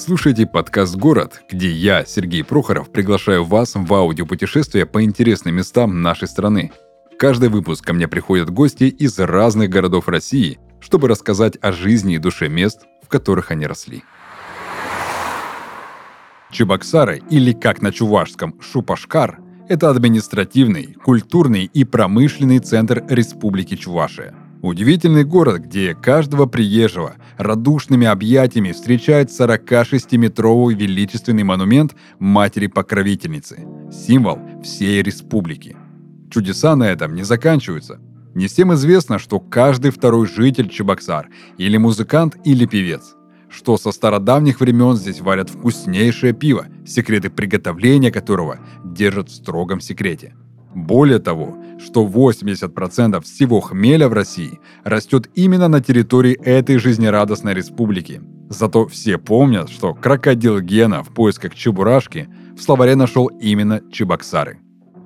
Слушаете подкаст «Город», где я, Сергей Прохоров, приглашаю вас в аудиопутешествие по интересным местам нашей страны. Каждый выпуск ко мне приходят гости из разных городов России, чтобы рассказать о жизни и душе мест, в которых они росли. Чебоксары, или как на чувашском Шупашкар, это административный, культурный и промышленный центр Республики Чувашия – Удивительный город, где каждого приезжего радушными объятиями встречает 46-метровый величественный монумент Матери-Покровительницы, символ всей республики. Чудеса на этом не заканчиваются. Не всем известно, что каждый второй житель Чебоксар или музыкант, или певец. Что со стародавних времен здесь варят вкуснейшее пиво, секреты приготовления которого держат в строгом секрете – более того, что 80% всего хмеля в России растет именно на территории этой жизнерадостной республики. Зато все помнят, что крокодил Гена в поисках чебурашки в словаре нашел именно Чебоксары.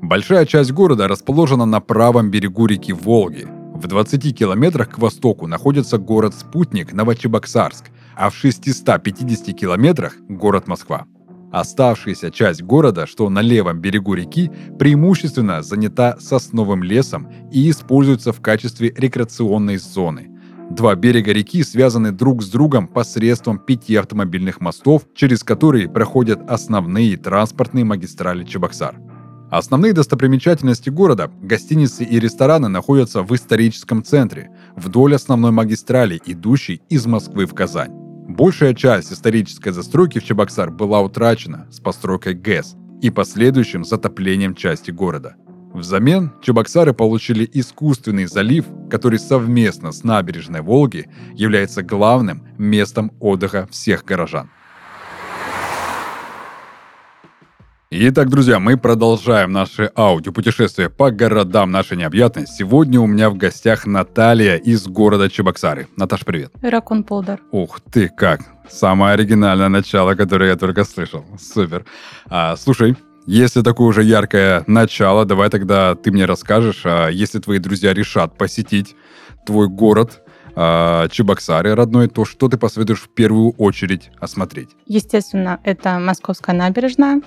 Большая часть города расположена на правом берегу реки Волги. В 20 километрах к востоку находится город-спутник Новочебоксарск, а в 650 километрах – город Москва. Оставшаяся часть города, что на левом берегу реки, преимущественно занята сосновым лесом и используется в качестве рекреационной зоны. Два берега реки связаны друг с другом посредством пяти автомобильных мостов, через которые проходят основные транспортные магистрали Чебоксар. Основные достопримечательности города, гостиницы и рестораны находятся в историческом центре, вдоль основной магистрали, идущей из Москвы в Казань. Большая часть исторической застройки в Чебоксар была утрачена с постройкой ГЭС и последующим затоплением части города. Взамен Чебоксары получили искусственный залив, который совместно с набережной Волги является главным местом отдыха всех горожан. Итак, друзья, мы продолжаем наше аудиопутешествие по городам нашей необъятной. Сегодня у меня в гостях Наталья из города Чебоксары. Наташ, привет. Ракун Полдар. Ух ты, как! Самое оригинальное начало, которое я только слышал. Супер. А, слушай, если такое уже яркое начало, давай тогда ты мне расскажешь, а если твои друзья решат посетить твой город, э, Чебоксары родной, то что ты посоветуешь в первую очередь осмотреть? Естественно, это Московская набережная.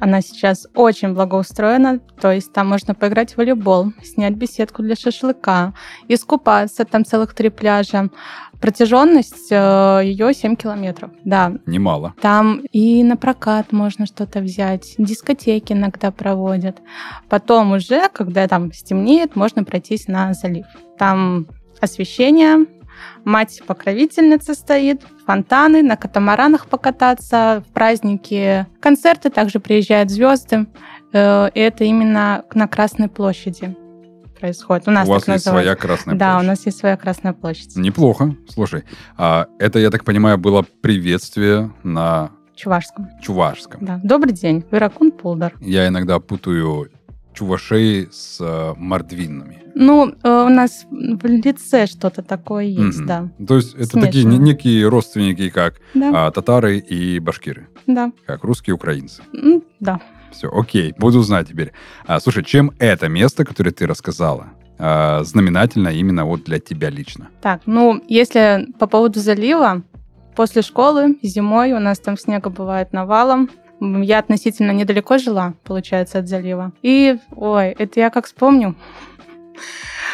Она сейчас очень благоустроена, то есть там можно поиграть в волейбол, снять беседку для шашлыка, искупаться, там целых три пляжа. Протяженность э, ее 7 километров, да. Немало. Там и на прокат можно что-то взять, дискотеки иногда проводят. Потом уже, когда там стемнеет, можно пройтись на залив. Там освещение, мать-покровительница стоит, фонтаны, на катамаранах покататься, в праздники, концерты, также приезжают звезды. Э, и это именно на Красной площади происходит. У нас у вас есть своя Красная да, площадь. Да, у нас есть своя Красная площадь. Неплохо. Слушай, а это, я так понимаю, было приветствие на Чувашском. Чувашском. Да. Добрый день, Веракун Пулдар. Я иногда путаю чувашей с э, мордвинами. Ну, э, у нас в лице что-то такое есть, mm-hmm. да. То есть это Смешано. такие некие родственники, как да. а, татары и башкиры. Да. Как русские украинцы. Да. Все, окей, буду знать теперь. А, слушай, чем это место, которое ты рассказала, а, знаменательно именно вот для тебя лично? Так, ну, если по поводу залива, после школы зимой у нас там снега бывает навалом, я относительно недалеко жила, получается, от залива. И, ой, это я как вспомню.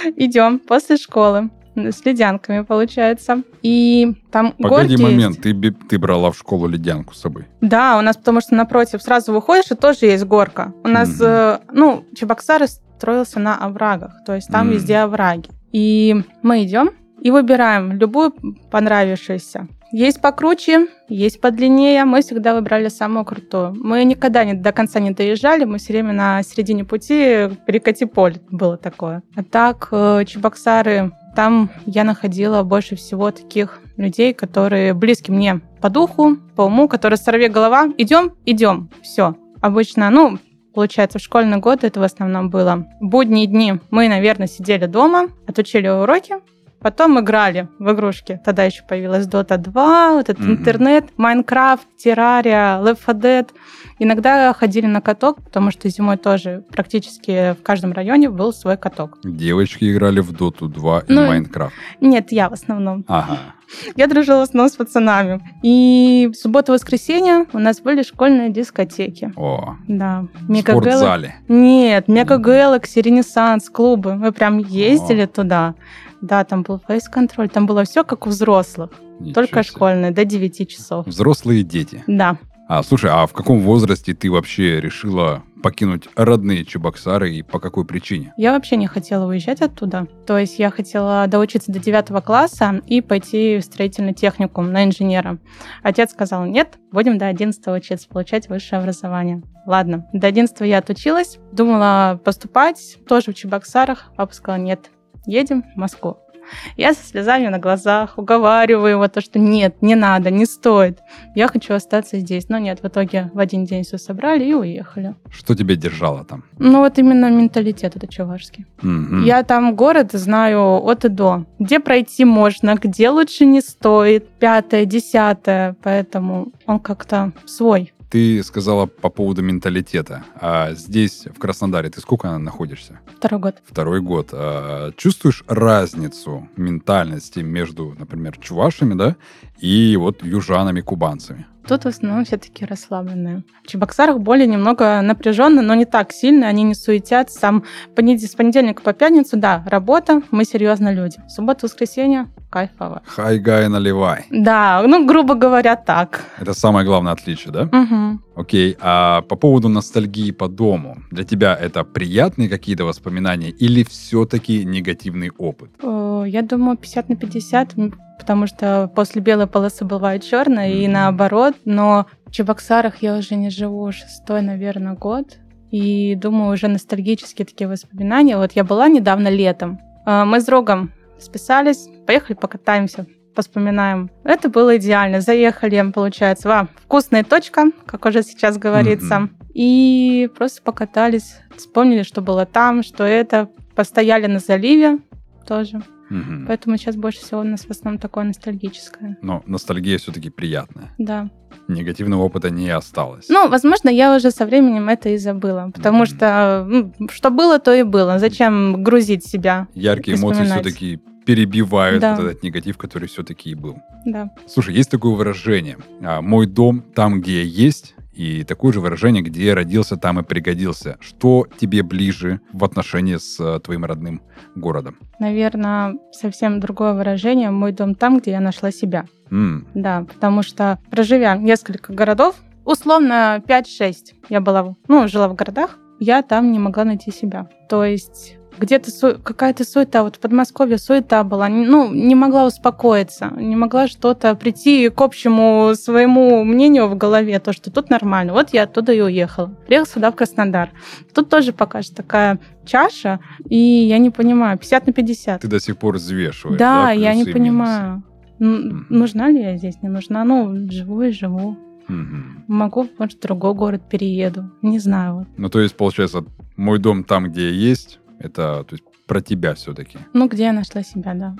Идем после школы с ледянками, получается. И там Погоди горки момент, есть. ты, ты брала в школу ледянку с собой? Да, у нас потому что напротив сразу выходишь, и тоже есть горка. У нас, mm-hmm. э, ну, Чебоксары строился на оврагах, то есть там mm-hmm. везде овраги. И мы идем и выбираем любую понравившуюся. Есть покруче, есть подлиннее. Мы всегда выбрали самую крутую. Мы никогда не, до конца не доезжали. Мы все время на середине пути перекати поле было такое. А так, э, Чебоксары, там я находила больше всего таких людей, которые близки мне по духу, по уму, которые сорви голова. Идем, идем. Все. Обычно, ну, Получается, в школьные годы это в основном было. Будние дни мы, наверное, сидели дома, отучили уроки, Потом играли в игрушки. Тогда еще появилась Dota 2, вот этот mm-hmm. интернет, Майнкрафт, Террария, Left 4 Dead. Иногда ходили на каток, потому что зимой тоже практически в каждом районе был свой каток. Девочки играли в Dota 2 ну, и Майнкрафт. Нет, я в основном. Ага. Я дружила в основном с пацанами. И в субботу-воскресенье у нас были школьные дискотеки. О, Да. в спортзале. Нет, Мега Galaxy, Ренессанс, клубы. Мы прям ездили туда. Да, там был фейс-контроль, там было все как у взрослых, Ничего только себе. школьные, до 9 часов. Взрослые дети. Да. А, слушай, а в каком возрасте ты вообще решила покинуть родные Чебоксары и по какой причине? Я вообще не хотела уезжать оттуда. То есть я хотела доучиться до 9 класса и пойти в строительный техникум на инженера. Отец сказал, нет, будем до 11 учиться, получать высшее образование. Ладно, до 11 я отучилась, думала поступать тоже в Чебоксарах. Папа сказал, нет, едем в Москву. Я со слезами на глазах уговариваю его, то, что нет, не надо, не стоит. Я хочу остаться здесь. Но нет, в итоге в один день все собрали и уехали. Что тебя держало там? Ну вот именно менталитет это чувашский. Мгм. Я там город знаю от и до. Где пройти можно, где лучше не стоит. Пятое, десятое. Поэтому он как-то свой. Ты сказала по поводу менталитета. А здесь, в Краснодаре, ты сколько находишься? Второй год. Второй год. А чувствуешь разницу ментальности между, например, чувашами, да, и вот южанами, кубанцами? Тут в основном все такие расслабленные. В Чебоксарах более немного напряженно, но не так сильно. Они не суетятся. Сам с понедельника по пятницу, да, работа, мы серьезно люди. Суббота, воскресенье, кайфово. Хайгай наливай. Да, ну, грубо говоря, так. Это самое главное отличие, да? Мгм. Окей, а по поводу ностальгии по дому, для тебя это приятные какие-то воспоминания или все-таки негативный опыт? Э, Я думаю, 50 на 50, м, потому что после белой полосы бывает черная, и Мгм. наоборот. Но в Чебоксарах я уже не живу шестой, наверное, год. И думаю, уже ностальгические такие воспоминания. Вот я была недавно летом. Э, Мы с другом списались, поехали покатаемся, поспоминаем. Это было идеально. Заехали, получается, во вкусная точка, как уже сейчас говорится. Мгм. И просто покатались, вспомнили, что было там, что это. Постояли на заливе тоже. Мгм. Поэтому сейчас больше всего у нас в основном такое ностальгическое. Но ностальгия все-таки приятная. Да. Негативного опыта не осталось. Ну, возможно, я уже со временем это и забыла. Потому Мгм. что ну, что было, то и было. Зачем грузить себя? Яркие эмоции все-таки перебивают Да. вот этот негатив, который все-таки и был. Да. Слушай, есть такое выражение. а, Мой дом там, где я есть, и такое же выражение, где родился, там и пригодился. Что тебе ближе в отношении с э, твоим родным городом? Наверное, совсем другое выражение. Мой дом там, где я нашла себя. М, Да, потому что, проживя несколько городов, условно 5-6 я была, ну, жила в городах, я там не могла найти себя. То есть где-то су- какая-то суета, вот в Подмосковье суета была, ну, не могла успокоиться, не могла что-то прийти к общему своему мнению в голове, то, что тут нормально. Вот я оттуда и уехала. Приехала сюда, в Краснодар. Тут тоже пока что такая чаша, и я не понимаю, 50 на 50. Ты до сих пор взвешиваешь. Да, я не понимаю. Мгм. Нужна ли я здесь? Не нужна. Ну, живу и живу. минусы? Мгм. Могу, может, в другой город перееду. Не знаю. Ну, то есть, получается, мой дом там, где я есть, это то есть, про тебя все-таки. Ну, где я нашла себя, да.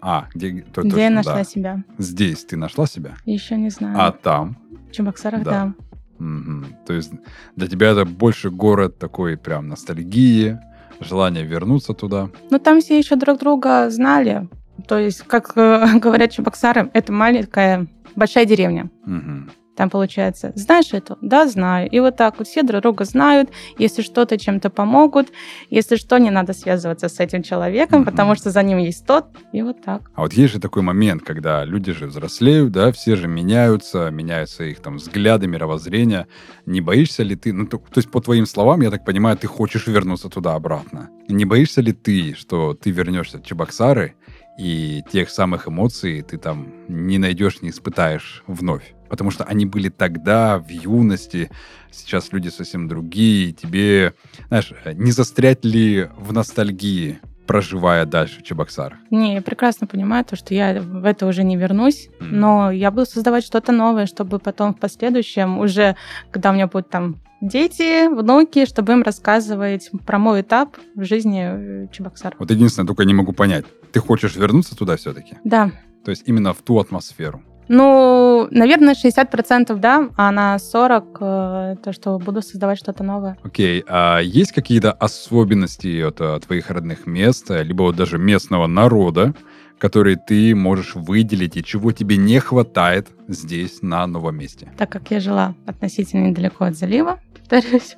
А, где, то- где точно, я нашла да. себя? Здесь ты нашла себя? Еще не знаю. А там? В Чебоксарах, Да. да. Мгм. То есть для тебя это больше город такой прям ностальгии, желание вернуться туда. Но там все еще друг друга знали. То есть, как э, говорят Чебоксары, это маленькая, большая деревня. Мгм. Там получается, знаешь эту? Да, знаю. И вот так вот все друг друга знают. Если что-то чем-то помогут. Если что, не надо связываться с этим человеком, Мгм. потому что за ним есть тот. И вот так. А вот есть же такой момент, когда люди же взрослеют, да, все же меняются, меняются их там взгляды, мировоззрение. Не боишься ли ты, ну, то, то есть по твоим словам, я так понимаю, ты хочешь вернуться туда обратно. Не боишься ли ты, что ты вернешься в Чебоксары, и тех самых эмоций ты там не найдешь, не испытаешь вновь? Потому что они были тогда, в юности, сейчас люди совсем другие, тебе, знаешь, не застрять ли в ностальгии, проживая дальше в Чебоксарах? Не, я прекрасно понимаю то, что я в это уже не вернусь, Мгм. но я буду создавать что-то новое, чтобы потом в последующем уже, когда у меня будут там дети, внуки, чтобы им рассказывать про мой этап в жизни э, Чебоксар. Вот единственное, только не могу понять. Ты хочешь вернуться туда все-таки? Да. То есть именно в ту атмосферу? Ну, наверное, 60% да, а на 40% э, то, что буду создавать что-то новое. Окей, а есть какие-то особенности от а, твоих родных мест, а, либо вот даже местного народа, которые ты можешь выделить и чего тебе не хватает здесь, на новом месте? Так как я жила относительно недалеко от залива, повторюсь,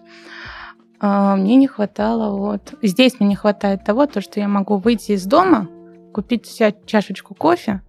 а, мне не хватало вот... Здесь мне не хватает того, то, что я могу выйти из дома, купить себе чашечку кофе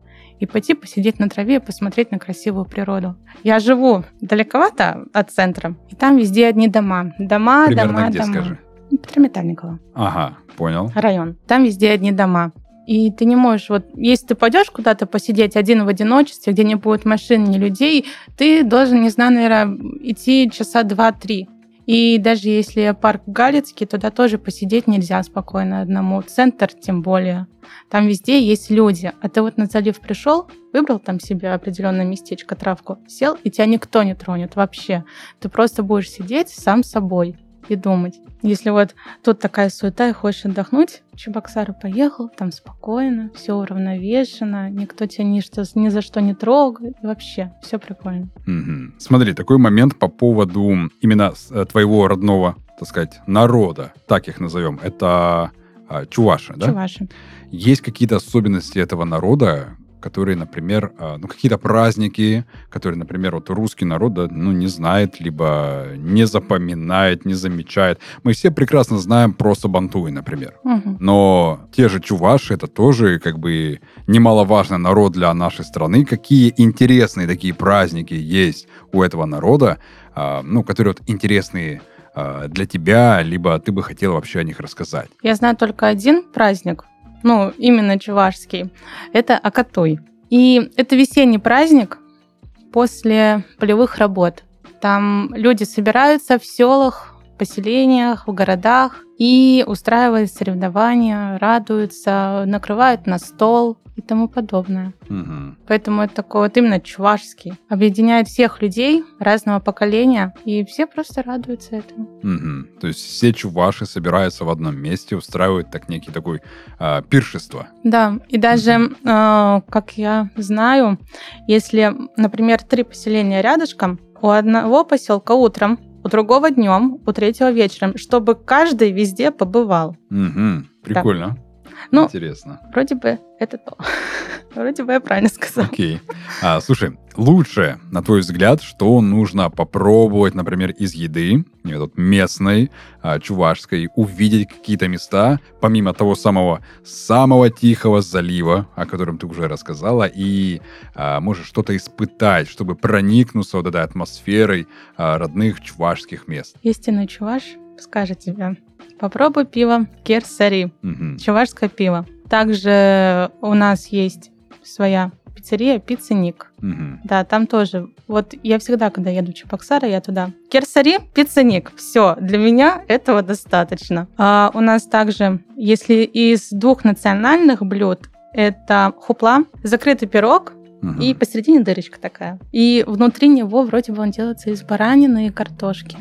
и пойти посидеть на траве и посмотреть на красивую природу. Я живу далековато от центра, и там везде одни дома. Дома, Примерно дома, где, дома. скажи? Петрометальникова. Ага, понял. Район. Там везде одни дома. И ты не можешь, вот если ты пойдешь куда-то посидеть один в одиночестве, где не будет машин, ни людей, ты должен, не знаю, наверное, идти часа два-три. И даже если парк Галицкий, туда тоже посидеть нельзя спокойно одному. Центр тем более. Там везде есть люди. А ты вот на залив пришел, выбрал там себе определенное местечко, травку, сел, и тебя никто не тронет вообще. Ты просто будешь сидеть сам собой и думать. Если вот тут такая суета и хочешь отдохнуть, Чебоксары поехал, там спокойно, все уравновешено, никто тебя ни, что, ни за что не трогает, и вообще все прикольно. Мгм. Смотри, такой момент по поводу именно э, твоего родного, так сказать, народа, так их назовем. Это а, чуваши, да? Чуваши. Есть какие-то особенности этого народа, которые, например, а, ну, какие-то праздники, которые, например, вот русский народ, да, ну, не знает, либо не запоминает, не замечает. Мы все прекрасно знаем про Сабантуй, например. Мгм. Но те же чуваши, это тоже как бы немаловажный народ для нашей страны. Какие интересные такие праздники есть у этого народа, а, ну, которые вот интересные а, для тебя, либо ты бы хотела вообще о них рассказать. Я знаю только один праздник, ну, именно чувашский. Это Акатуй. И это весенний праздник после полевых работ. Там люди собираются в селах, поселениях, в городах и устраивают соревнования, радуются, накрывают на стол и тому подобное. Мгм. Поэтому это такой вот именно чувашский. Объединяет всех людей разного поколения, и все просто радуются этому. Мгм. То есть все чуваши собираются в одном месте, устраивают так некий такой а, пиршество. Да, и даже, э, как я знаю, если, например, три поселения рядышком, у одного поселка утром, у другого днем, у третьего вечером, чтобы каждый везде побывал. Мгм. Прикольно. Ну, Интересно. вроде бы это то. Вроде бы я правильно сказала. Окей. А, слушай, лучше, на твой взгляд, что нужно попробовать, например, из еды, э, вот местной, а, чувашской, увидеть какие-то места, помимо того самого самого тихого залива, о котором ты уже рассказала, и а, может что-то испытать, чтобы проникнуться вот этой атмосферой а, родных чувашских мест. Истинный чуваш скажет тебе, попробуй пиво Керсари, Мгм. чувашское пиво. Также у нас есть своя пиццерия «Пицценик». Мгм. Да, там тоже. Вот я всегда, когда еду в Чебоксары, я туда. Керсари, пицценик. Все, для меня этого достаточно. А у нас также, если из двух национальных блюд, это хупла, закрытый пирог, Мгм. и посередине дырочка такая. И внутри него вроде бы он делается из баранины и картошки.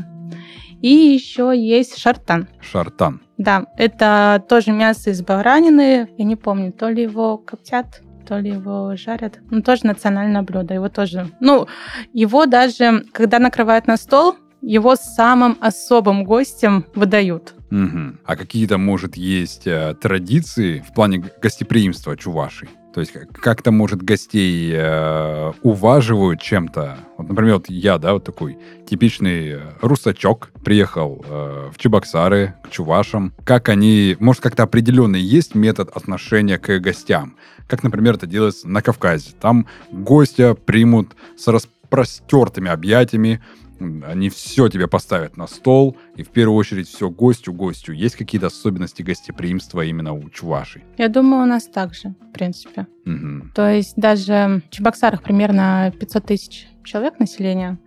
И еще есть шартан. Шартан. Да, это тоже мясо из баранины. Я не помню, то ли его коптят, то ли его жарят. Ну, тоже национальное блюдо. Его тоже... Ну, его даже, когда накрывают на стол, его самым особым гостям выдают. Мгм. А какие-то, может, есть э, традиции в плане гостеприимства чувашей? То есть как- как-то, может, гостей э, уваживают чем-то? Вот, например, вот я, да, вот такой типичный э, русачок, приехал э, в Чебоксары к чувашам. Как они, может, как-то определенный есть метод отношения к гостям? Как, например, это делается на Кавказе. Там гостя примут с распростертыми объятиями, они все тебе поставят на стол, и в первую очередь все гостю, гостю. Есть какие-то особенности гостеприимства именно у чувашей? Я думаю, у нас также, в принципе. Мгм. То есть даже в Чебоксарах примерно 500 тысяч человек населения,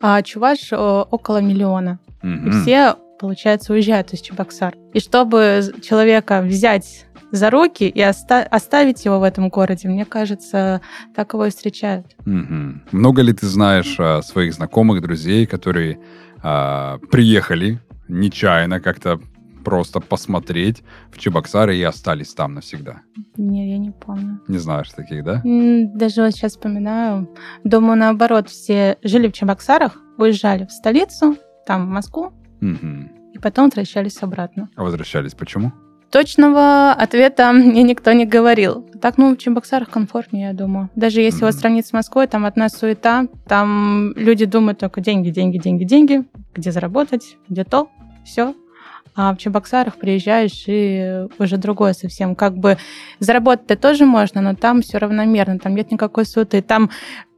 а Чуваш э, около миллиона. И Мгм. все, получается, уезжают из Чебоксар. И чтобы человека взять за руки и оста- оставить его в этом городе, мне кажется, так его и встречают. Мгм. Много ли ты знаешь а, своих знакомых, друзей, которые а, приехали нечаянно как-то просто посмотреть в Чебоксары и остались там навсегда? Не, я не помню. Не знаешь таких, да? Даже вот сейчас вспоминаю. Думаю, наоборот, все жили в Чебоксарах, уезжали в столицу, там, в Москву, Мгм. и потом возвращались обратно. А возвращались почему? Точного ответа мне никто не говорил. Так, ну, в Чебоксарах комфортнее, я думаю. Даже если mm-hmm. его сравнить с Москвой, там одна суета, там люди думают только деньги, деньги, деньги, деньги, где заработать, где то, все. А в Чебоксарах приезжаешь, и уже другое совсем. Как бы заработать тоже можно, но там все равномерно, там нет никакой суеты. Там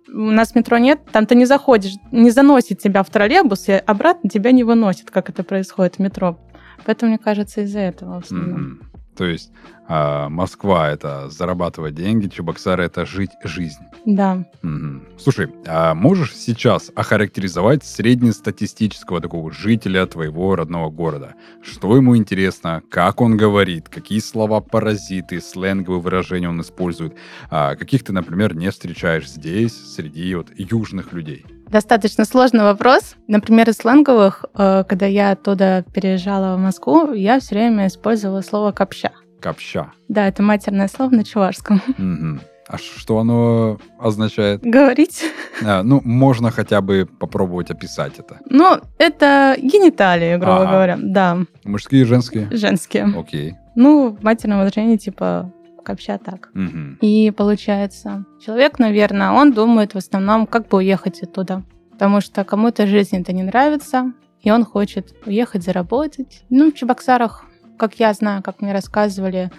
у нас метро нет, там ты не заходишь, не заносит тебя в троллейбус, и обратно тебя не выносит, как это происходит в метро. Поэтому, мне кажется, из-за этого в основном. Mm-hmm. То есть а Москва — это зарабатывать деньги, Чебоксары — это жить жизнь. Да. Угу. Слушай, а можешь сейчас охарактеризовать среднестатистического такого жителя твоего родного города? Что ему интересно, как он говорит, какие слова паразиты, сленговые выражения он использует, а каких ты, например, не встречаешь здесь, среди вот южных людей? Достаточно сложный вопрос. Например, из сленговых, э, когда я оттуда переезжала в Москву, я все время использовала слово «копща». Копща. Да, это матерное слово на чувашском. Угу. А что оно означает? Говорить. А, ну, можно хотя бы попробовать описать это. Ну, это гениталии, грубо ага. говоря, да. Мужские и женские? Женские. Окей. Ну, в матерном выражении, типа, копча так. Угу. И получается, человек, наверное, он думает в основном, как бы уехать оттуда. Потому что кому-то жизнь это не нравится, и он хочет уехать заработать. Ну, в Чебоксарах как я знаю, как мне рассказывали,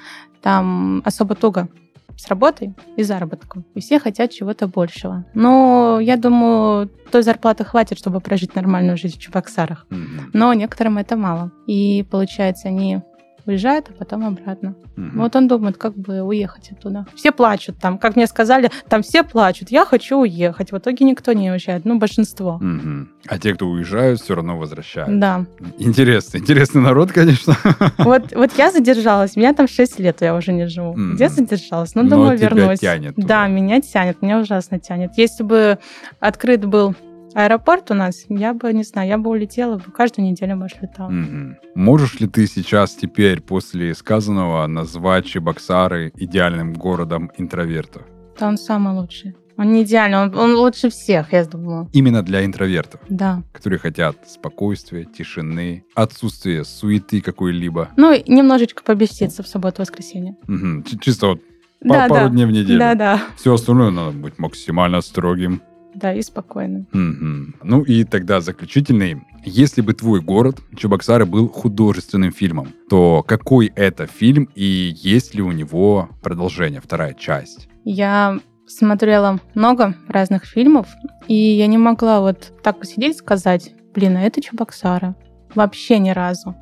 там особо туго с работой и заработком. И все хотят чего-то большего. Но я думаю, той зарплаты хватит, чтобы прожить нормальную жизнь в Чебоксарах. Но некоторым это мало. И получается, они уезжает, а потом обратно. Угу. Вот он думает, как бы уехать оттуда. Все плачут там, как мне сказали, там все плачут. Я хочу уехать. В итоге никто не уезжает, ну, большинство. Угу. А те, кто уезжают, все равно возвращаются. Да. Интересно. Интересный народ, конечно. Вот, вот я задержалась. Меня там 6 лет, я уже не живу. Угу. Где задержалась? Ну, думаю, Но вернусь. Тебя тянет. Да, меня тянет. Меня ужасно тянет. Если бы открыт был аэропорт у нас, я бы, не знаю, я бы улетела бы, каждую неделю, может, летала. Mm-hmm. Можешь ли ты сейчас теперь, после сказанного, назвать Чебоксары идеальным городом интровертов? Да, он самый лучший. Он не идеальный, он, он лучше всех, я думаю. Именно для интровертов? Да. Которые хотят спокойствия, тишины, отсутствия суеты какой-либо. Ну, немножечко побеситься в субботу-воскресенье. Угу. Чисто вот да, пару да. дней в неделю. Да, да. Все остальное надо быть максимально строгим. Да, и спокойно. Mm-hmm. Ну и тогда заключительный. Если бы твой город, Чебоксары, был художественным фильмом, то какой это фильм и есть ли у него продолжение, вторая часть? Я смотрела много разных фильмов, и я не могла вот так посидеть и сказать, блин, а это Чебоксары. Вообще ни разу.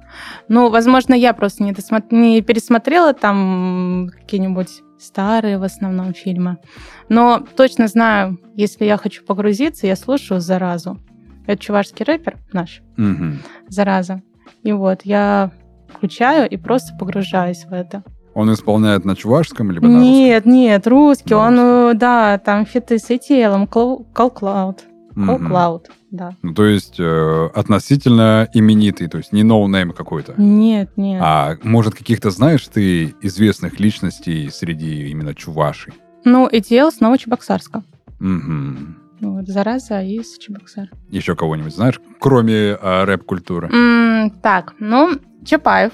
Ну, возможно, я просто не, досмотр... не пересмотрела там какие-нибудь старые в основном фильмы. Но точно знаю, если я хочу погрузиться, я слушаю «Заразу». Это чувашский рэпер наш. Угу. «Зараза». И вот я включаю и просто погружаюсь в это. Он исполняет на чувашском либо на русском? Нет, нет, русский. На он, русском. да, там фиты с ATL, Call Cloud. Call Cloud, да. Ну, то есть э, относительно именитый, то есть не ноунейм какой-то? Нет, нет. А может, каких-то знаешь ты известных личностей среди именно чувашей? Ну, ATL с Новочебоксарска. Угу. Вот, зараза из Чебоксар. Еще кого-нибудь знаешь, кроме а, рэп-культуры? М-м, так, ну, Чапаев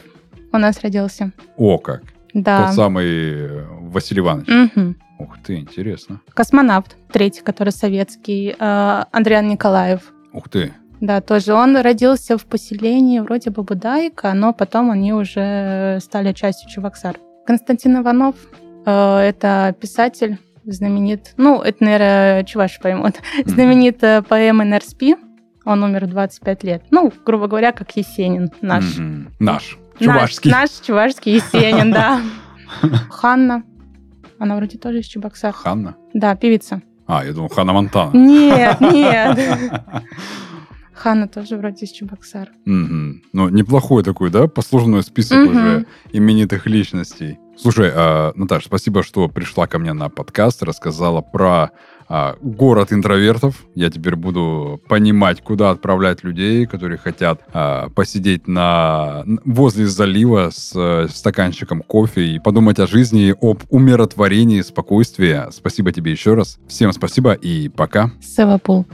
у нас родился. О, как. Да. Тот самый э, Василий Иванович. Угу. Ух ты, интересно. Космонавт, третий, который советский, э, Андриан Николаев. Ух ты. Да, тоже. Он родился в поселении вроде бы Будайка, но потом они уже стали частью Чуваксар. Константин Иванов э, это писатель, знаменит, ну, это, наверное, чуваши поймут, mm-hmm. знаменит поэма НРСП. Он умер в 25 лет. Ну, грубо говоря, как Есенин наш. Mm-hmm. Наш. Чувашский. Наш, наш чувашский Есенин, да. Ханна. Она вроде тоже из Чебоксар. Ханна? Да, певица. А, я думал, Ханна Монтана. Нет, нет. Ханна тоже вроде из Чебоксар. Угу. Ну, неплохой такой, да, послужной список угу. уже именитых личностей. Слушай, э, Наташа, спасибо, что пришла ко мне на подкаст, рассказала про э, город интровертов. Я теперь буду понимать, куда отправлять людей, которые хотят э, посидеть на возле залива с стаканчиком кофе и подумать о жизни, об умиротворении, спокойствии. Спасибо тебе еще раз. Всем спасибо и пока. Севапул.